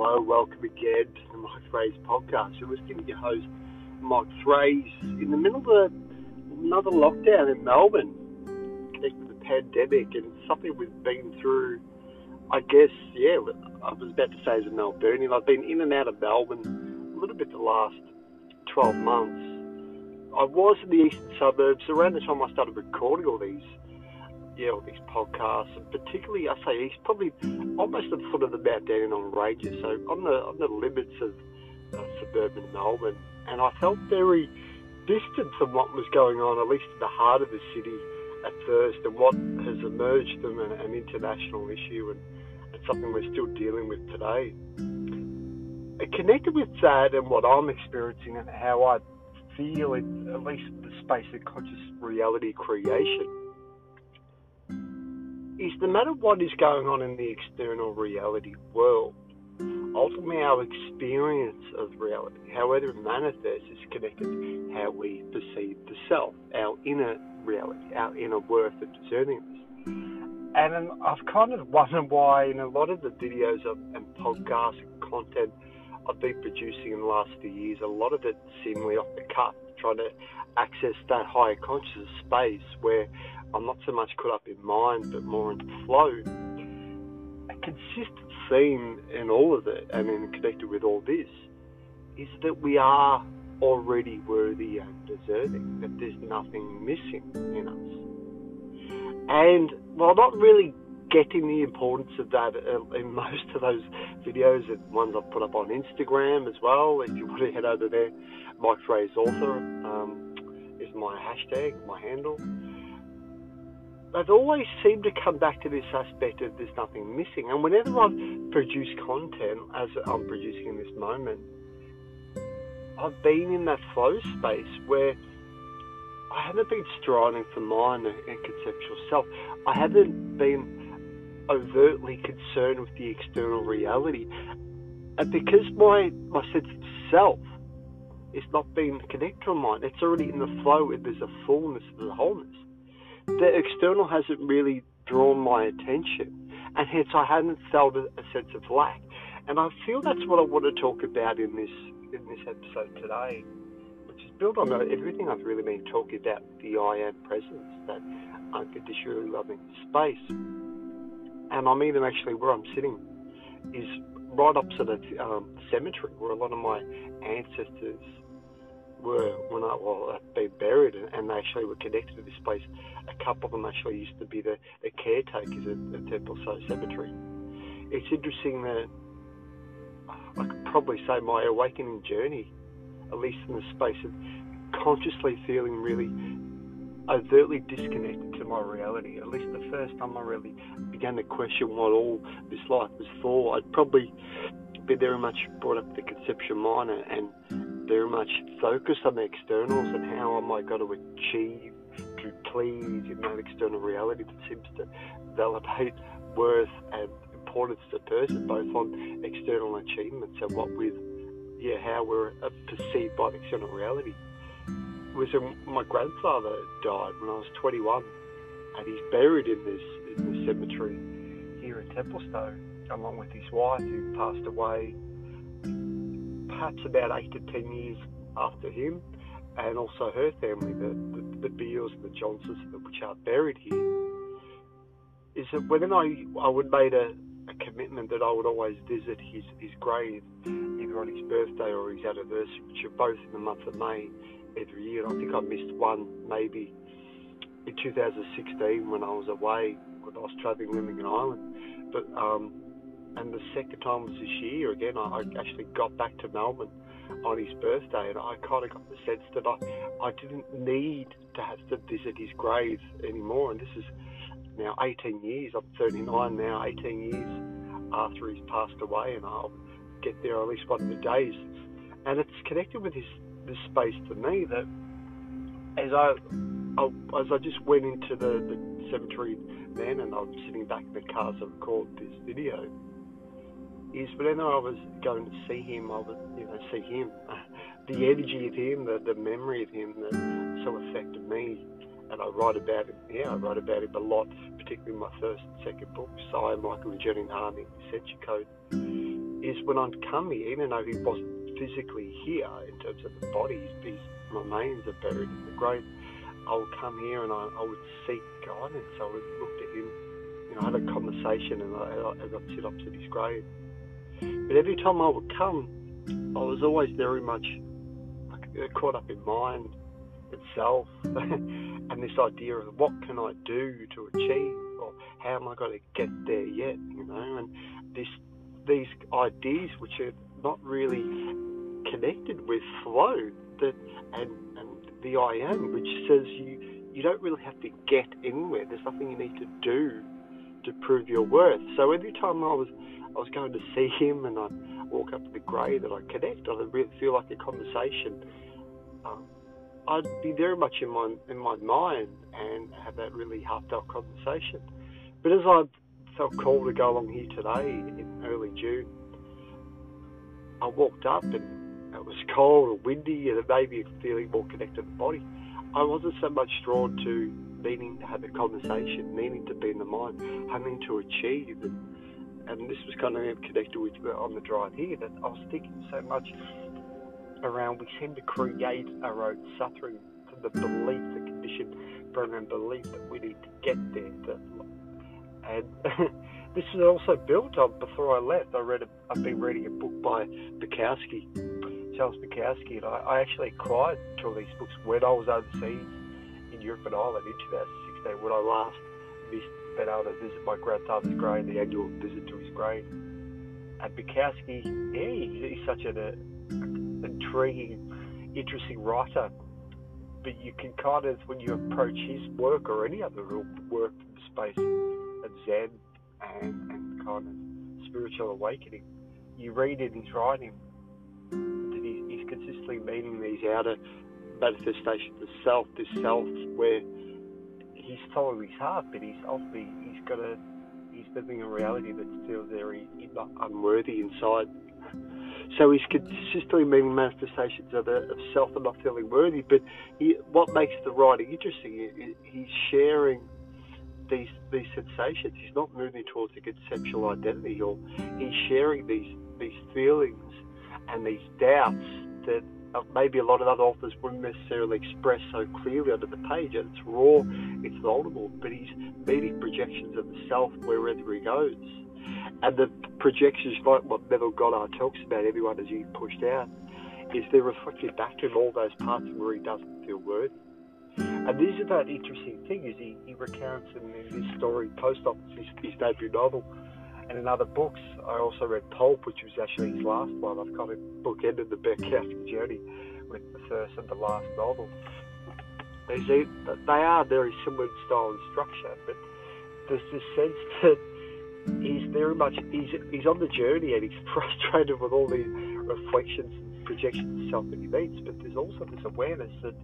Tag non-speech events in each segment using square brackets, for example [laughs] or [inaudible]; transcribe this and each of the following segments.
Hello, welcome again to the Mike Thrays podcast. It was giving your host, Mike Thrays, in the middle of another lockdown in Melbourne, connected with the pandemic and something we've been through. I guess, yeah, I was about to say as a Melburnian, I've been in and out of Melbourne a little bit the last 12 months. I was in the eastern suburbs around the time I started recording all these yeah, all these podcasts, and particularly I say he's probably almost at the foot of the Mount Dandenong Ranges, so on the on the limits of uh, suburban Melbourne, and I felt very distant from what was going on, at least in the heart of the city at first, and what has emerged from an, an international issue and, and something we're still dealing with today. It connected with that and what I'm experiencing and how I feel in at least the space of conscious reality creation is no matter what is going on in the external reality world, ultimately our experience of reality, however it manifests, is connected to how we perceive the self, our inner reality, our inner worth and discerningness. And I've kind of wondered why in a lot of the videos and podcasts and content I've been producing in the last few years, a lot of it seemingly off the cuff, trying to access that higher consciousness space where I'm not so much caught up in mind, but more in flow. A consistent theme in all of it, and in connected with all this, is that we are already worthy and deserving, that there's nothing missing in us. And while not really getting the importance of that uh, in [laughs] most of those videos and ones I've put up on Instagram as well, if you want to head over there, Mike Thrays Author um, is my hashtag, my handle they've always seemed to come back to this aspect of there's nothing missing. And whenever I've produced content, as I'm producing in this moment, I've been in that flow space where I haven't been striving for mine and conceptual self. I haven't been overtly concerned with the external reality. And because my, my sense of self is not being connected to mine, it's already in the flow, there's a fullness, there's a wholeness the external hasn't really drawn my attention, and hence I hadn't felt a, a sense of lack. And I feel that's what I want to talk about in this in this episode today, which is built on everything I've really been talking about the I am presence, that unconditionally loving space. And I'm even actually where I'm sitting is right opposite a um, cemetery where a lot of my ancestors were when I well been buried and they actually were connected to this place. A couple of them actually used to be the, the caretakers at the Templestowe Cemetery. It's interesting that I could probably say my awakening journey, at least in the space of consciously feeling really overtly disconnected to my reality. At least the first time I really began to question what all this life was for, I'd probably be very much brought up the conception mind and very much focused on the externals and how am I going to achieve to please in that external reality that seems to validate worth and importance to the person, both on external achievements and what with yeah how we're perceived by the external reality. Was when my grandfather died when I was 21, and he's buried in this in this cemetery here in Templestowe, along with his wife who passed away perhaps about eight to ten years after him, and also her family, the, the, the Beals and the Johnsons, which are buried here, is that whenever I, I would made a, a commitment that I would always visit his, his grave, either on his birthday or his anniversary, which are both in the month of May every year. I think I missed one maybe in 2016 when I was away, when I was travelling Lincoln Island. But um, and the second time was this year again. I, actually got back to Melbourne on his birthday, and I kind of got the sense that I, I didn't need to have to visit his grave anymore. And this is now 18 years. I'm 39 now, 18 years after he's passed away, and I'll get there at least one of the days. And it's connected with this this space to me that as I, I as I just went into the, the cemetery then, and I'm sitting back in the car as I record this video is whenever I was going to see him, I would you know see him, [laughs] the mm. energy of him, the, the memory of him that so affected me, and I write about him. Yeah, I write about him a lot, particularly in my first and second book, I Michael Journey in the Army, Code. is when I'd come here, even though he wasn't physically here in terms of the body, his, his remains are buried in the grave. I would come here and I, I would seek guidance. I would look to him, you know, had a conversation, and I, as I'd sit opposite his grave. But every time I would come, I was always very much uh, caught up in mind itself [laughs] and this idea of what can I do to achieve or how am I going to get there yet, you know, and this these ideas which are not really connected with flow that and and the I am which says you you don't really have to get anywhere. There's nothing you need to do to prove your worth. So every time I was I was going to see him and I walk up to the grave and I connect, I really feel like a conversation. Um, I'd be very much in my in my mind and have that really heartfelt conversation. But as I felt called to go along here today in early June, I walked up and it was cold and windy and it made me feeling more connected to the body. I wasn't so much drawn to needing to have a conversation, needing to be in the mind, having to achieve. And, and this was kind of connected with uh, on the drive here that I was thinking so much around we seem to create our own suffering from the belief, the condition from a belief that we need to get there. That, and [laughs] this is also built on before I left. I read a, I've been reading a book by Bukowski, Charles Bukowski, and I, I actually acquired of these books when I was overseas in Europe and Ireland in 2016 when I last missed being able to visit my grandfather's grave, the annual visit to his grave. And Bukowski, yeah, he's such an uh, intriguing, interesting writer. But you can kind of, when you approach his work or any other work from the space of Zen and, and kind of spiritual awakening, you read in his writing consistently meeting these outer manifestations of self, this self where he's following his heart, but he's ultimately he's got a he's living a reality that still very unworthy inside. So he's consistently meeting manifestations of, the, of self and not feeling worthy. But he, what makes the writing interesting, is he's sharing these these sensations. He's not moving towards a conceptual identity, or he's sharing these these feelings and these doubts that uh, maybe a lot of other authors wouldn't necessarily express so clearly onto the page. And it's raw, it's vulnerable, but he's meeting projections of the self wherever he goes. And the projections, like what Neville Goddard talks about, everyone as he pushed out, is they're reflected back to him all those parts where he doesn't feel worthy. And this is that interesting thing is he, he recounts in, in this story, Post Office, his, his debut novel, and in other books, I also read Pulp, which was actually his last one. I've kind of bookended the Bukowski journey with the first and the last novel. They, say, they are very similar in style and structure, but there's this sense [laughs] that he's very much he's he's on the journey and he's [laughs] frustrated with all the reflections and projections of self that he meets. But there's also this awareness that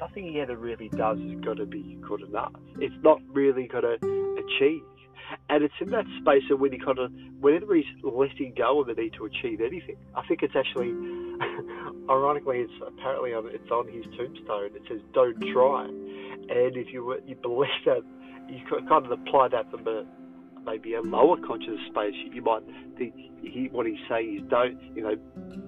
nothing he ever really does is going to be good enough. It's not really going to achieve. And it's in that space of when he kind of, whenever he's letting go of the need to achieve anything, I think it's actually, [laughs] ironically, it's apparently on, it's on his tombstone. It says, "Don't try," and if you you believe that, you kind of apply that from a maybe a lower conscious space, you might think he, what he's saying is don't, you know,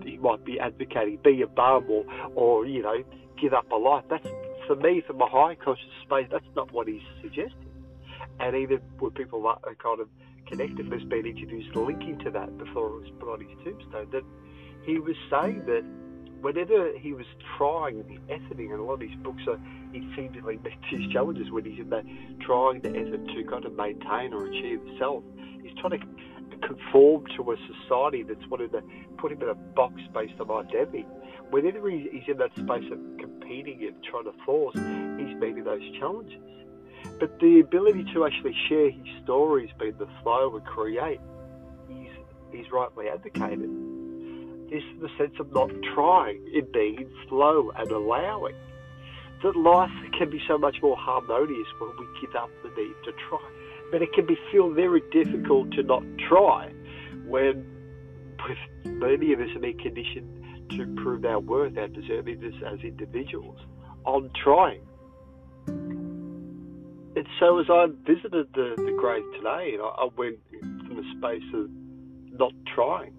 he might be advocating be a bum or, or you know, give up a life. That's for me, from a high conscious space, that's not what he's suggesting. And even with people that are uh, kind of connected, there's been interviews linking to that before it was put on his tombstone, that he was saying that whenever he was trying the efforting, and a lot of his books are, he seemingly met his challenges when he's in that trying the effort to kind of maintain or achieve self. He's trying to conform to a society that's wanted to put him in a box based on identity. Whenever he's in that space of competing and trying to force, he's meeting those challenges. But the ability to actually share his stories, be the flow we create, he's, he's rightly advocated is the sense of not trying, it being slow and allowing. That life can be so much more harmonious when we give up the need to try. But it can be feel very difficult to not try when with many of us are being conditioned to prove our worth, our deservingness as individuals on trying. And so as I visited the, the grave today, I, I went from the space of not trying,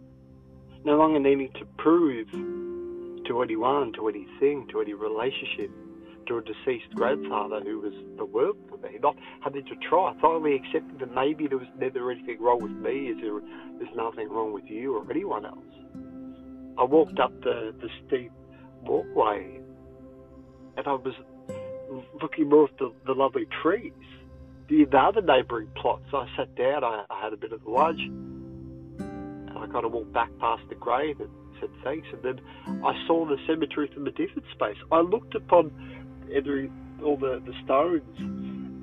no longer needing to prove to anyone, to anything, to any relationship, to a deceased grandfather who was the world for me, not having to try, finally accepting that maybe there was never anything wrong with me, is there, there's nothing wrong with you or anyone else. I walked up the, the steep walkway and I was looking more at the, the lovely trees, the, the other neighbouring plots. I sat down, I, I had a bit of lunch, and I kind of walked back past the grave and said thanks. And then I saw the cemetery from a different space. I looked upon every all the, the stones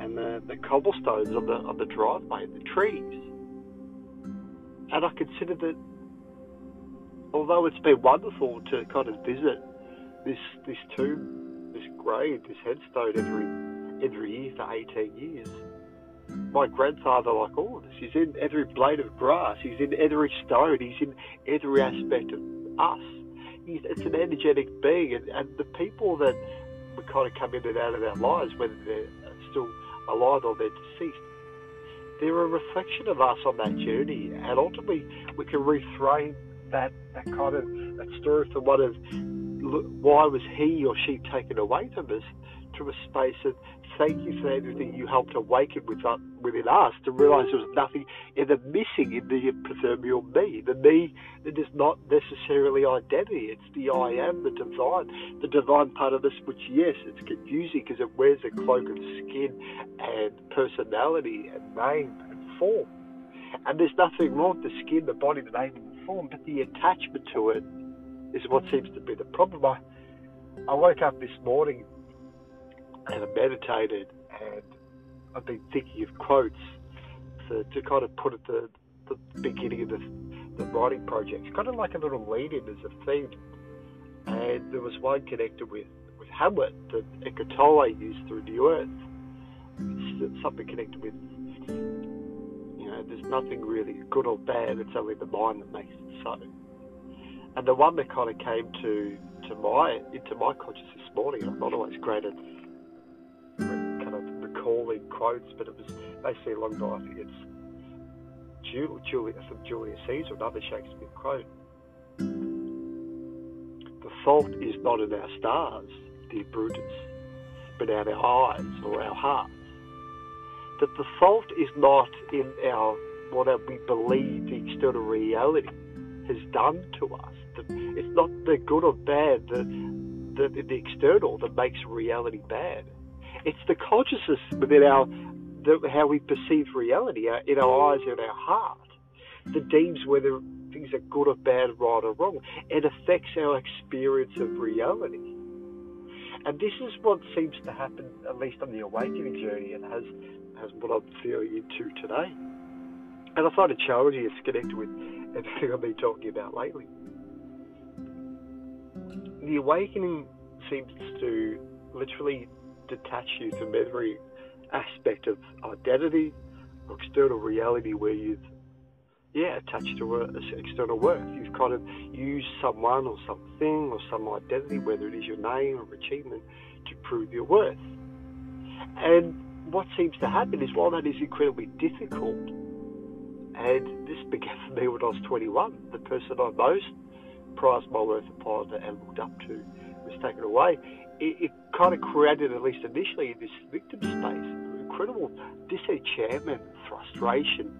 and the, the cobblestones on the on the driveway, and the trees, and I considered that although it's been wonderful to kind of visit this this tomb, grave, this headstone every every year for 18 years. My grandfather, like all of us, he's in every blade of grass. He's in every stone. He's in every aspect of us. He's, it's an energetic being, and, and the people that we kind of come in and out of our lives, whether they're still alive or they're deceased, they're a reflection of us on that journey, and ultimately we can reframe that that kind of that story from one of why was he or she taken away from us to a space of thank you for everything you helped awaken uh, within us to realise there was nothing either missing in the proverbial me, the me that is not necessarily identity. It's the I am, the divine, the divine part of us, which, yes, it's confusing because it wears a cloak of skin and personality and name and form. And there's nothing wrong with the skin, the body, the name, and the form, but the attachment to it is what seems to be the problem. I, I woke up this morning and I meditated and I've been thinking of quotes to, to kind of put at the, the beginning of the, the writing project. It's kind of like a little lead in as a theme. And there was one connected with, with Hamlet that Eckhart Tolle used through the earth. It's something connected with, you know, there's nothing really good or bad, it's only the mind that makes it so. And the one that kind of came to to my into my consciousness this morning, I'm not always great at kind of recalling quotes, but it was basically along the I think it's Julius from Julius Caesar, another Shakespeare quote. The fault is not in our stars, dear Brutus, but in our eyes or our hearts. That the fault is not in our what we believe the external reality has done to us it's not the good or bad, the, the, the external that makes reality bad. It's the consciousness within our, the, how we perceive reality in our eyes and our heart that deems whether things are good or bad, right or wrong. It affects our experience of reality. And this is what seems to happen, at least on the awakening journey, and has, has what I'm feeling into today. And I find challenging to connect with everything I've been talking about lately the awakening seems to literally detach you from every aspect of identity or external reality where you've yeah attached to a, a external worth. You've kind of used someone or something or some identity, whether it is your name or achievement, to prove your worth. And what seems to happen is while that is incredibly difficult, and this began for me when I was 21, the person I most prized my worth upon and looked up to was taken away, it, it kind of created, at least initially, this victim space, incredible disenchantment, frustration.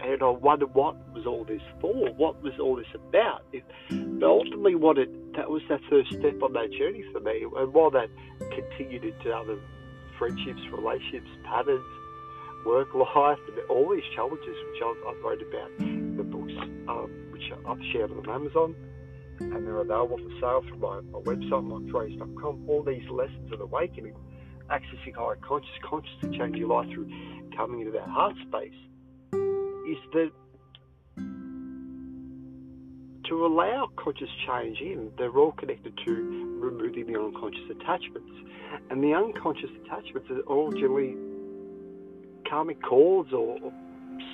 And I wondered what was all this for? What was all this about? It, but ultimately, what it that was that first step on that journey for me. And while that continued into other friendships, relationships, patterns, work life, and all these challenges which I've, I've wrote about in the books. Um, which I've shared on Amazon, and they're available for sale from my, my website, mikeferrace.com. All these lessons of awakening, accessing higher conscious, conscious to change your life through coming into that heart space, is that to allow conscious change in, they're all connected to removing the unconscious attachments. And the unconscious attachments are all generally karmic cords or, or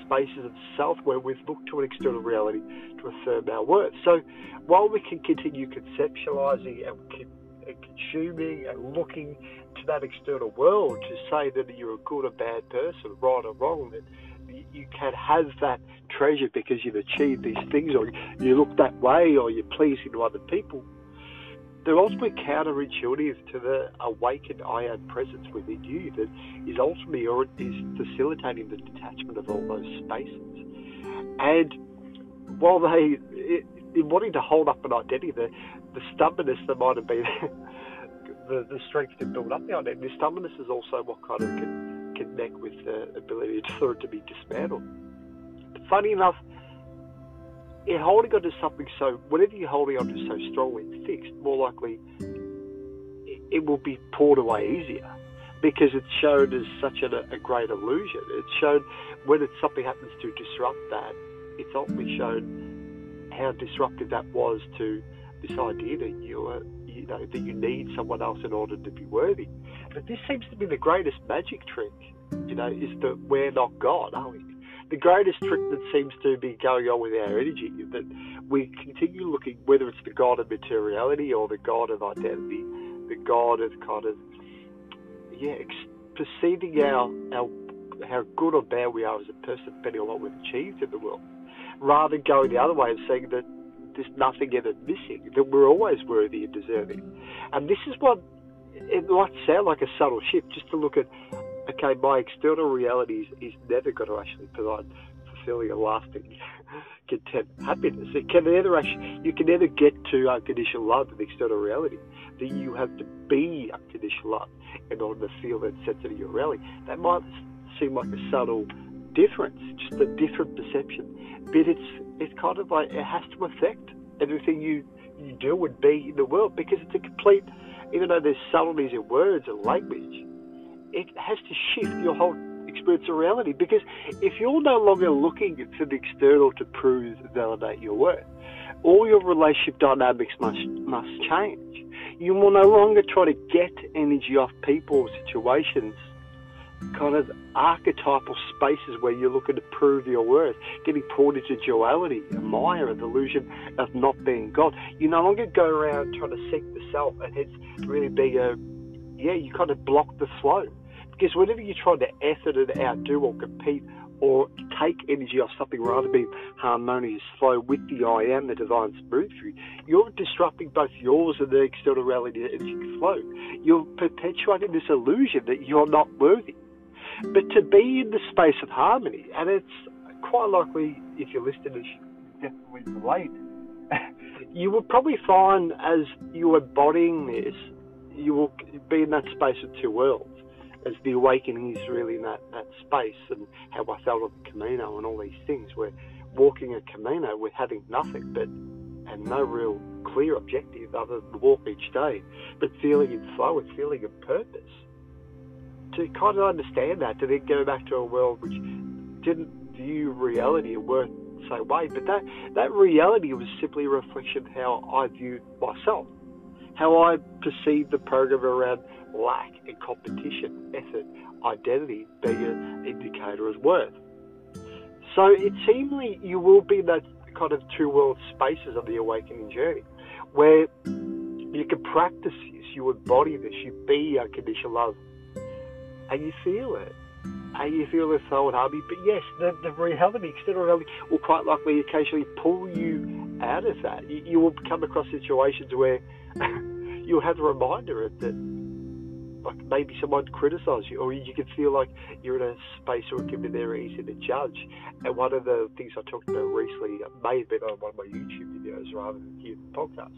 spaces of self where we've looked to an external mm. reality to affirm our worth. So while we can continue conceptualizing and consuming and looking to that external world to say that you're a good or bad person, right or wrong, that you can have that treasure because you've achieved these things, or you look that way, or you're pleasing to other people. They're ultimately counterintuitive to the awakened I am presence within you that is ultimately or is facilitating the detachment of all those spaces. And while they, in wanting to hold up an identity, the, the stubbornness that might have been [laughs] the, the strength to build up the identity, the stubbornness is also what kind of can connect with the ability for it to be dismantled. Funny enough, in holding on to something so, whatever you're holding on to so strongly and fixed, more likely it, will be pulled away easier because it's shown as such a, a great illusion. It's shown when it's, something happens to disrupt that, it's ultimately shown how disruptive that was to this idea that you are, you know, that you need someone else in order to be worthy. But this seems to be the greatest magic trick, you know, is that we're not God, are we? The greatest trick that seems to be going on with our energy is that we continue looking, whether it's the God of materiality or the God of identity, the God of kind of, yeah, perceiving our, our how good or bad we are as a person depending on what we've achieved in the world, rather than going the other way and saying that there's nothing ever missing, that we're always worthy and deserving. And this is what it might sound like a subtle shift just to look at, okay, my external reality is, is never going to actually provide fulfilling and lasting [laughs] content, happiness. It can never actually, you can never get to unconditional love in the external reality. That you have to be unconditional love in order to feel that sense of your reality. That might seem like a subtle difference, just a different perception. But it's it's kind of like it has to affect everything you you do and be in the world because it's a complete. Even though there's subtleties in words and language, it has to shift your whole experience of reality. Because if you're no longer looking for the external to prove, validate your worth, all your relationship dynamics must must change. You will no longer try to get energy off people or situations kind of archetypal spaces where you're looking to prove your worth, getting pulled into duality, a Maya, a delusion of not being God. You no longer go around trying to seek the self and it's really being a, yeah, you kind of block the flow. Because whenever you try to effort and outdo or compete or take energy off something rather than be harmonious flow with the I am, the divine spirit through, you're disrupting both yours and the external reality energy flow. You're perpetuating this illusion that you're not worthy. But to be in the space of harmony, and it's quite likely if you're listening, definitely relate. [laughs] you will probably find as you're embodying this, you will be in that space of two worlds. As the awakening is really in that, that space, and how I felt on the Camino and all these things. We're walking a Camino with having nothing but and no real clear objective other than walk each day, but feeling in flow and feeling in purpose to kind of understand that, to then go back to a world which didn't view reality and worth same way. But that, that reality was simply a reflection of how I viewed myself, how I perceived the program around lack and competition, effort, identity being an indicator of worth. So it seemingly you will be in that kind of two world spaces of the awakening journey where you can practice this, you embody this, you be unconditional love and you feel it. And you feel the soul and. But yes, the, the reality, external reality, will quite likely occasionally pull you out of that. You, you will come across situations where [laughs] you'll have a reminder that like maybe someone criticise you, or you can feel like you're in a space where it can be very easy to judge. And one of the things I talked about recently, may have been on one of my YouTube videos rather than here in the podcast,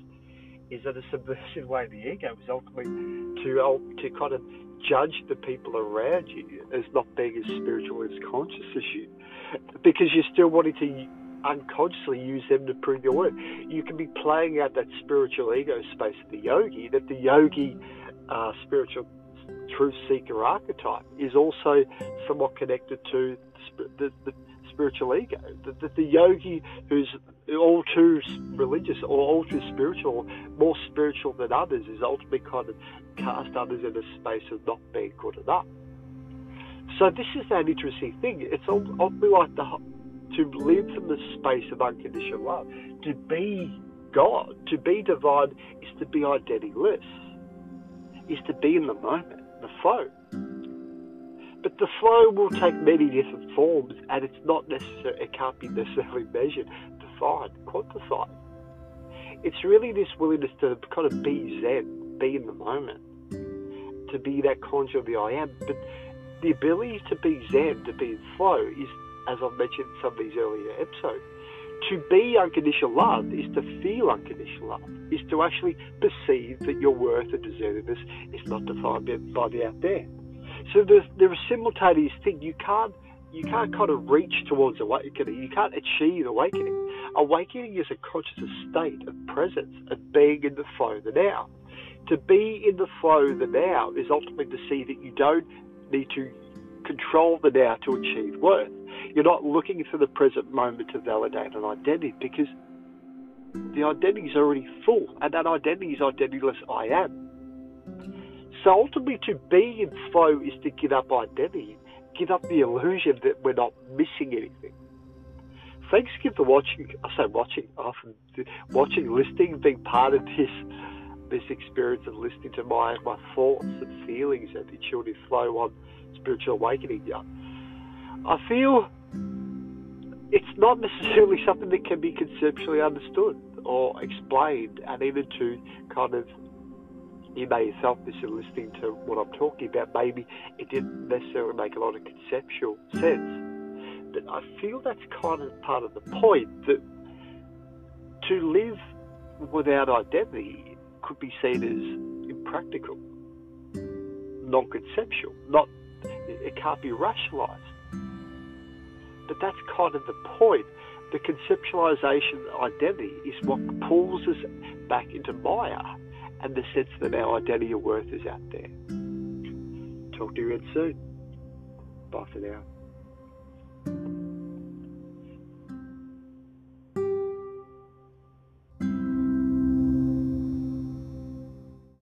is that a subversive way of the ego is ultimately to to kind of judge the people around you as not being as spiritual as conscious as you, because you're still wanting to unconsciously use them to prove your worth. You can be playing out that spiritual ego space of the yogi, that the yogi uh, spiritual truth seeker archetype is also somewhat connected to the, the, the spiritual ego. That the, the, yogi who's all too religious or all too spiritual, more spiritual than others, is ultimately kind of cast others in a space of not being good enough. So this is an interesting thing. It's ultimately like the, to live from the space of unconditional love. To be God, to be divine, is to be identityless, is to be in the moment, the flow. But the flow will take many different forms, and it's not necessary. It can't be necessarily measured, defined, quantified. It's really this willingness to kind of be Zen, be in the moment, to be that conjure of the I am. But the ability to be Zen, to be in flow, is, as I've mentioned in some of these earlier episodes, to be unconditional love is to feel unconditional love, is to actually perceive that your worth and deservedness is not defined by the out there. So there's, there are simultaneous things. You can't you can't kind of reach towards awakening. You can't achieve awakening. Awakening is a conscious state of presence, of being in the flow of the now. To be in the flow of the now is ultimately to see that you don't need to control the now to achieve worth. You're not looking for the present moment to validate an identity because the identity is already full, and that identity is identityless I am. So ultimately, to be in flow is to give up identity, give up the illusion that we're not missing anything. Thanks again for watching. I say watching often, watching, listening, being part of this this experience of listening to my my thoughts and feelings and the intuitive flow on spiritual awakening. Yeah, I feel it's not necessarily something that can be conceptually understood or explained, and even to kind of you may yourself be listening to what I'm talking about, maybe it didn't necessarily make a lot of conceptual sense. But I feel that's kind of part of the point that to live without identity could be seen as impractical, non conceptual, not it can't be rationalized. But that's kind of the point. The conceptualization identity is what pulls us back into Maya and the sense that our identity or worth is out there. Talk to you again soon. Bye for now.